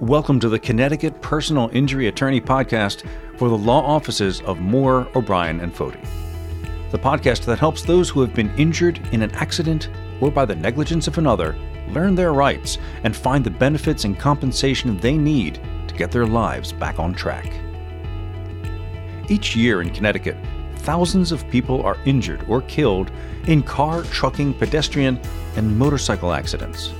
Welcome to the Connecticut Personal Injury Attorney Podcast for the law offices of Moore, O'Brien, and Foti. The podcast that helps those who have been injured in an accident or by the negligence of another learn their rights and find the benefits and compensation they need to get their lives back on track. Each year in Connecticut, thousands of people are injured or killed in car, trucking, pedestrian, and motorcycle accidents.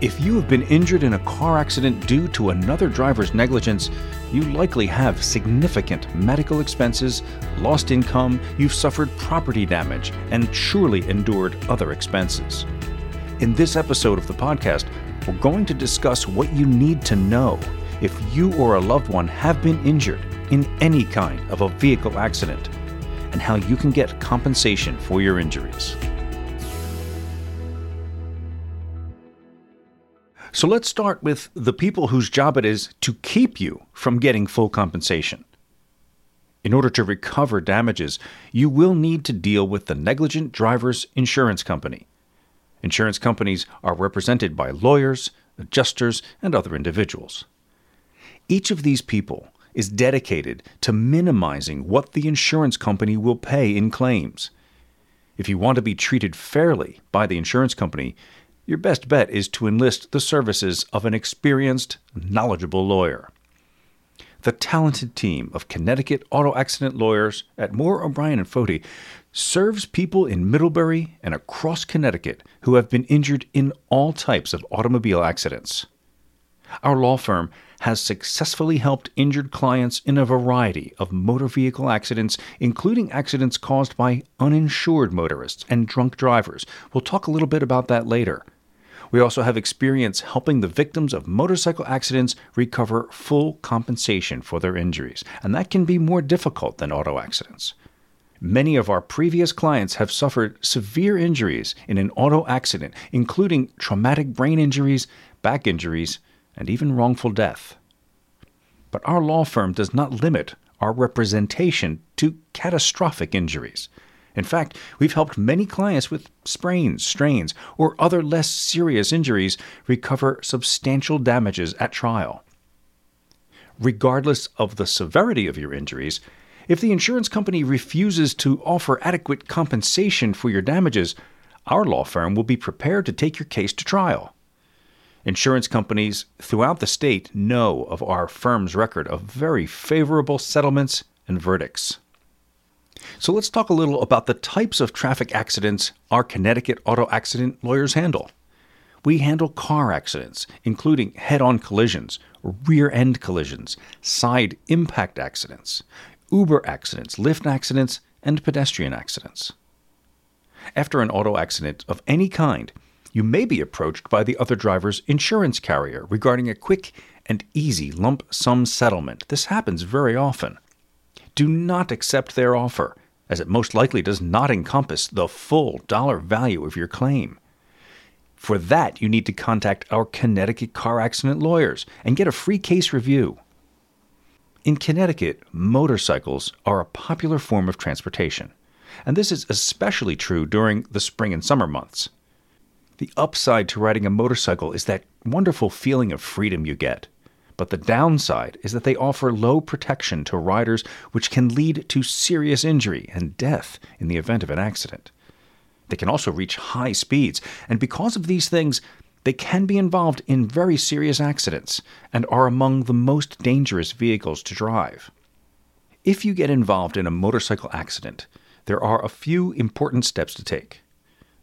If you have been injured in a car accident due to another driver's negligence, you likely have significant medical expenses, lost income, you've suffered property damage, and surely endured other expenses. In this episode of the podcast, we're going to discuss what you need to know if you or a loved one have been injured in any kind of a vehicle accident and how you can get compensation for your injuries. So let's start with the people whose job it is to keep you from getting full compensation. In order to recover damages, you will need to deal with the negligent driver's insurance company. Insurance companies are represented by lawyers, adjusters, and other individuals. Each of these people is dedicated to minimizing what the insurance company will pay in claims. If you want to be treated fairly by the insurance company, your best bet is to enlist the services of an experienced, knowledgeable lawyer. The talented team of Connecticut auto accident lawyers at Moore, O'Brien, and Foti serves people in Middlebury and across Connecticut who have been injured in all types of automobile accidents. Our law firm has successfully helped injured clients in a variety of motor vehicle accidents, including accidents caused by uninsured motorists and drunk drivers. We'll talk a little bit about that later. We also have experience helping the victims of motorcycle accidents recover full compensation for their injuries, and that can be more difficult than auto accidents. Many of our previous clients have suffered severe injuries in an auto accident, including traumatic brain injuries, back injuries, and even wrongful death. But our law firm does not limit our representation to catastrophic injuries. In fact, we've helped many clients with sprains, strains, or other less serious injuries recover substantial damages at trial. Regardless of the severity of your injuries, if the insurance company refuses to offer adequate compensation for your damages, our law firm will be prepared to take your case to trial. Insurance companies throughout the state know of our firm's record of very favorable settlements and verdicts. So let's talk a little about the types of traffic accidents our Connecticut auto accident lawyers handle. We handle car accidents, including head on collisions, rear end collisions, side impact accidents, Uber accidents, Lyft accidents, and pedestrian accidents. After an auto accident of any kind, you may be approached by the other driver's insurance carrier regarding a quick and easy lump sum settlement. This happens very often. Do not accept their offer, as it most likely does not encompass the full dollar value of your claim. For that, you need to contact our Connecticut car accident lawyers and get a free case review. In Connecticut, motorcycles are a popular form of transportation, and this is especially true during the spring and summer months. The upside to riding a motorcycle is that wonderful feeling of freedom you get. But the downside is that they offer low protection to riders, which can lead to serious injury and death in the event of an accident. They can also reach high speeds, and because of these things, they can be involved in very serious accidents and are among the most dangerous vehicles to drive. If you get involved in a motorcycle accident, there are a few important steps to take.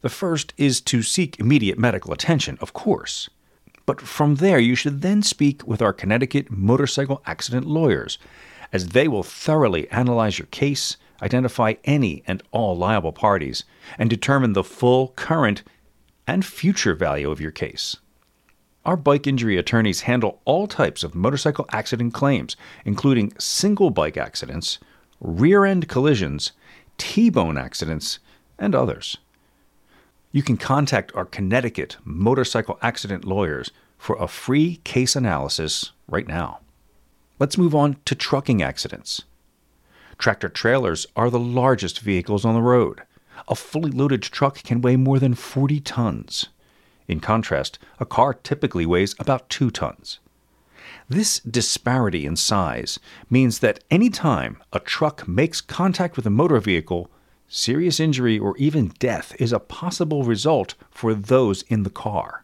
The first is to seek immediate medical attention, of course. But from there, you should then speak with our Connecticut motorcycle accident lawyers, as they will thoroughly analyze your case, identify any and all liable parties, and determine the full current and future value of your case. Our bike injury attorneys handle all types of motorcycle accident claims, including single bike accidents, rear end collisions, T bone accidents, and others you can contact our Connecticut motorcycle accident lawyers for a free case analysis right now. Let's move on to trucking accidents. Tractor trailers are the largest vehicles on the road. A fully loaded truck can weigh more than 40 tons. In contrast, a car typically weighs about 2 tons. This disparity in size means that any time a truck makes contact with a motor vehicle, serious injury or even death is a possible result for those in the car.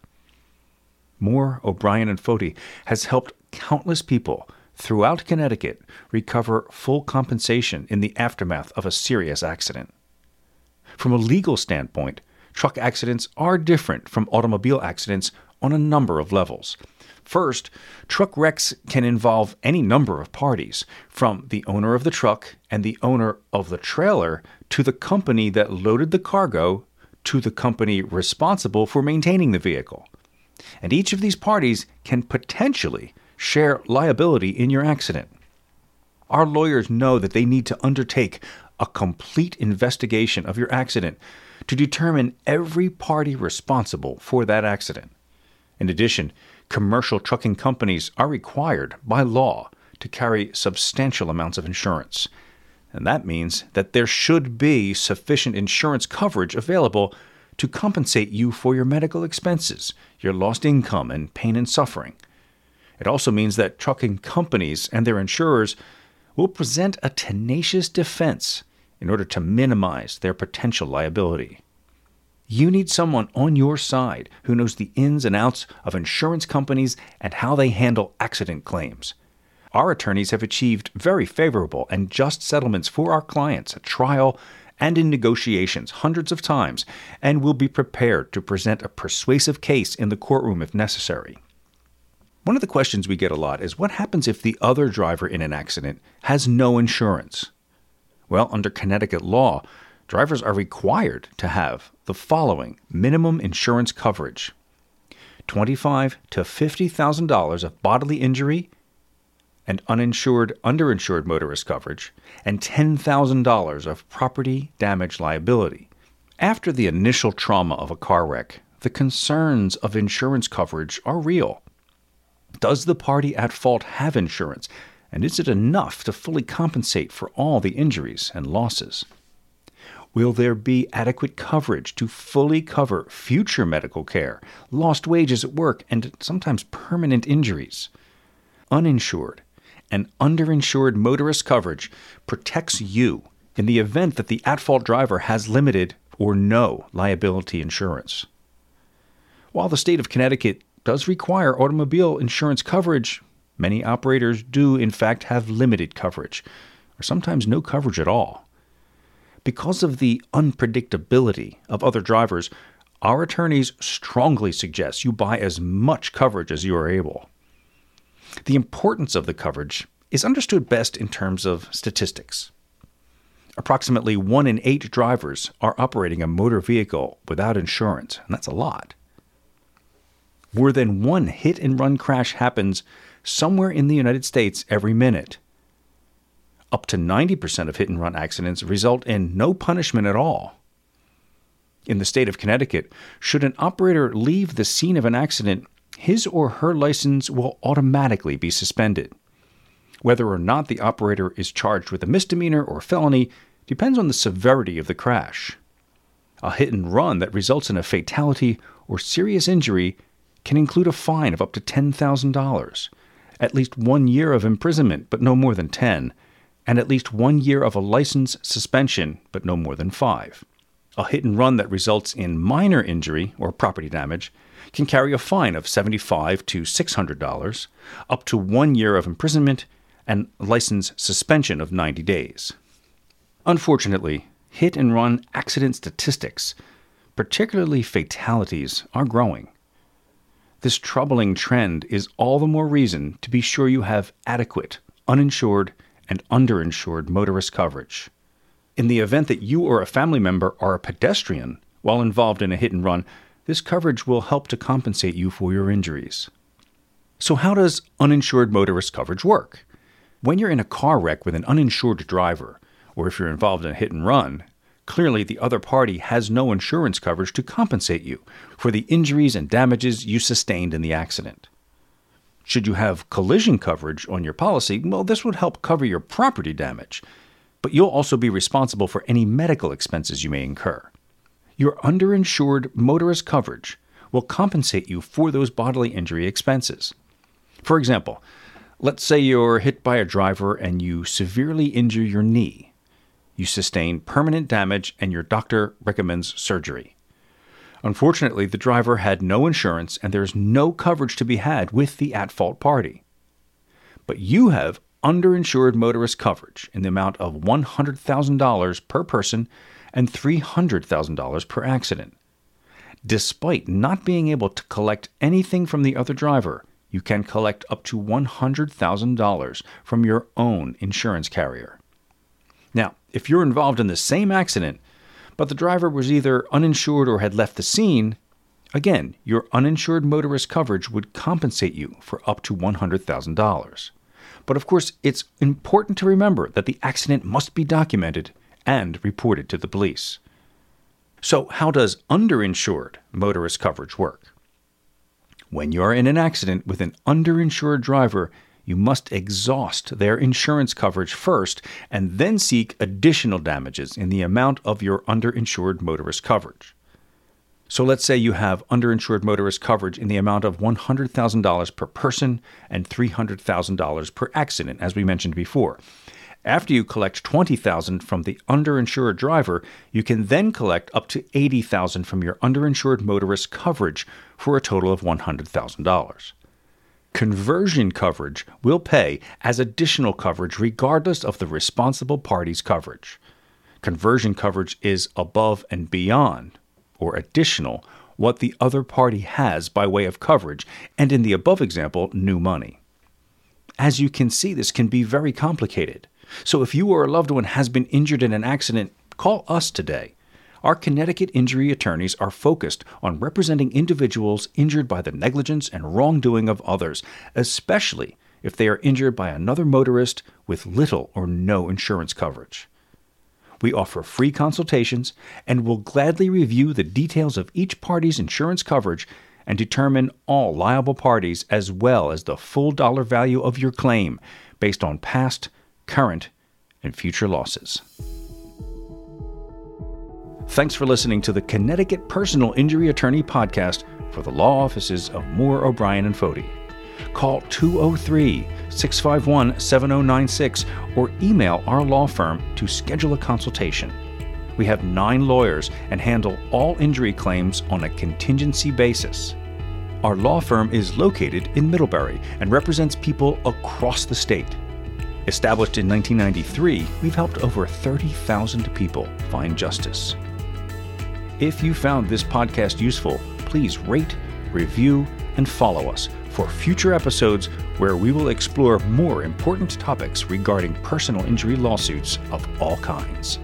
Moore, O'Brien, and Foti has helped countless people throughout Connecticut recover full compensation in the aftermath of a serious accident. From a legal standpoint, truck accidents are different from automobile accidents on a number of levels. First, truck wrecks can involve any number of parties, from the owner of the truck and the owner of the trailer to the company that loaded the cargo to the company responsible for maintaining the vehicle. And each of these parties can potentially share liability in your accident. Our lawyers know that they need to undertake a complete investigation of your accident to determine every party responsible for that accident. In addition, commercial trucking companies are required by law to carry substantial amounts of insurance. And that means that there should be sufficient insurance coverage available to compensate you for your medical expenses, your lost income, and pain and suffering. It also means that trucking companies and their insurers will present a tenacious defense in order to minimize their potential liability. You need someone on your side who knows the ins and outs of insurance companies and how they handle accident claims. Our attorneys have achieved very favorable and just settlements for our clients at trial and in negotiations hundreds of times, and will be prepared to present a persuasive case in the courtroom if necessary. One of the questions we get a lot is what happens if the other driver in an accident has no insurance? Well, under Connecticut law, drivers are required to have the following minimum insurance coverage twenty-five to fifty thousand dollars of bodily injury and uninsured underinsured motorist coverage, and ten thousand dollars of property damage liability. After the initial trauma of a car wreck, the concerns of insurance coverage are real. Does the party at fault have insurance? And is it enough to fully compensate for all the injuries and losses? Will there be adequate coverage to fully cover future medical care, lost wages at work, and sometimes permanent injuries? Uninsured and underinsured motorist coverage protects you in the event that the at fault driver has limited or no liability insurance. While the state of Connecticut does require automobile insurance coverage, many operators do, in fact, have limited coverage, or sometimes no coverage at all. Because of the unpredictability of other drivers, our attorneys strongly suggest you buy as much coverage as you are able. The importance of the coverage is understood best in terms of statistics. Approximately one in eight drivers are operating a motor vehicle without insurance, and that's a lot. More than one hit and run crash happens somewhere in the United States every minute. Up to 90% of hit and run accidents result in no punishment at all. In the state of Connecticut, should an operator leave the scene of an accident, his or her license will automatically be suspended. Whether or not the operator is charged with a misdemeanor or felony depends on the severity of the crash. A hit and run that results in a fatality or serious injury can include a fine of up to $10,000, at least one year of imprisonment, but no more than 10, and at least one year of a license suspension, but no more than five. A hit and run that results in minor injury or property damage can carry a fine of 75 to $600, up to one year of imprisonment, and license suspension of 90 days. Unfortunately, hit and run accident statistics, particularly fatalities, are growing. This troubling trend is all the more reason to be sure you have adequate, uninsured, and underinsured motorist coverage. In the event that you or a family member are a pedestrian while involved in a hit and run, this coverage will help to compensate you for your injuries. So, how does uninsured motorist coverage work? When you're in a car wreck with an uninsured driver, or if you're involved in a hit and run, clearly the other party has no insurance coverage to compensate you for the injuries and damages you sustained in the accident. Should you have collision coverage on your policy, well, this would help cover your property damage, but you'll also be responsible for any medical expenses you may incur. Your underinsured motorist coverage will compensate you for those bodily injury expenses. For example, Let's say you're hit by a driver and you severely injure your knee. You sustain permanent damage and your doctor recommends surgery. Unfortunately, the driver had no insurance and there's no coverage to be had with the at fault party. But you have underinsured motorist coverage in the amount of $100,000 per person and $300,000 per accident. Despite not being able to collect anything from the other driver, you can collect up to $100,000 from your own insurance carrier. Now, if you're involved in the same accident, but the driver was either uninsured or had left the scene, again, your uninsured motorist coverage would compensate you for up to $100,000. But of course, it's important to remember that the accident must be documented and reported to the police. So, how does underinsured motorist coverage work? When you're in an accident with an underinsured driver, you must exhaust their insurance coverage first and then seek additional damages in the amount of your underinsured motorist coverage. So let's say you have underinsured motorist coverage in the amount of $100,000 per person and $300,000 per accident, as we mentioned before. After you collect $20,000 from the underinsured driver, you can then collect up to $80,000 from your underinsured motorist coverage for a total of $100,000. Conversion coverage will pay as additional coverage regardless of the responsible party's coverage. Conversion coverage is above and beyond, or additional, what the other party has by way of coverage, and in the above example, new money. As you can see, this can be very complicated. So if you or a loved one has been injured in an accident, call us today. Our Connecticut injury attorneys are focused on representing individuals injured by the negligence and wrongdoing of others, especially if they are injured by another motorist with little or no insurance coverage. We offer free consultations and will gladly review the details of each party's insurance coverage and determine all liable parties as well as the full dollar value of your claim based on past, current, and future losses. Thanks for listening to the Connecticut Personal Injury Attorney Podcast for the law offices of Moore, O'Brien, and Foti. Call 203 651 7096 or email our law firm to schedule a consultation. We have nine lawyers and handle all injury claims on a contingency basis. Our law firm is located in Middlebury and represents people across the state. Established in 1993, we've helped over 30,000 people find justice. If you found this podcast useful, please rate, review, and follow us for future episodes where we will explore more important topics regarding personal injury lawsuits of all kinds.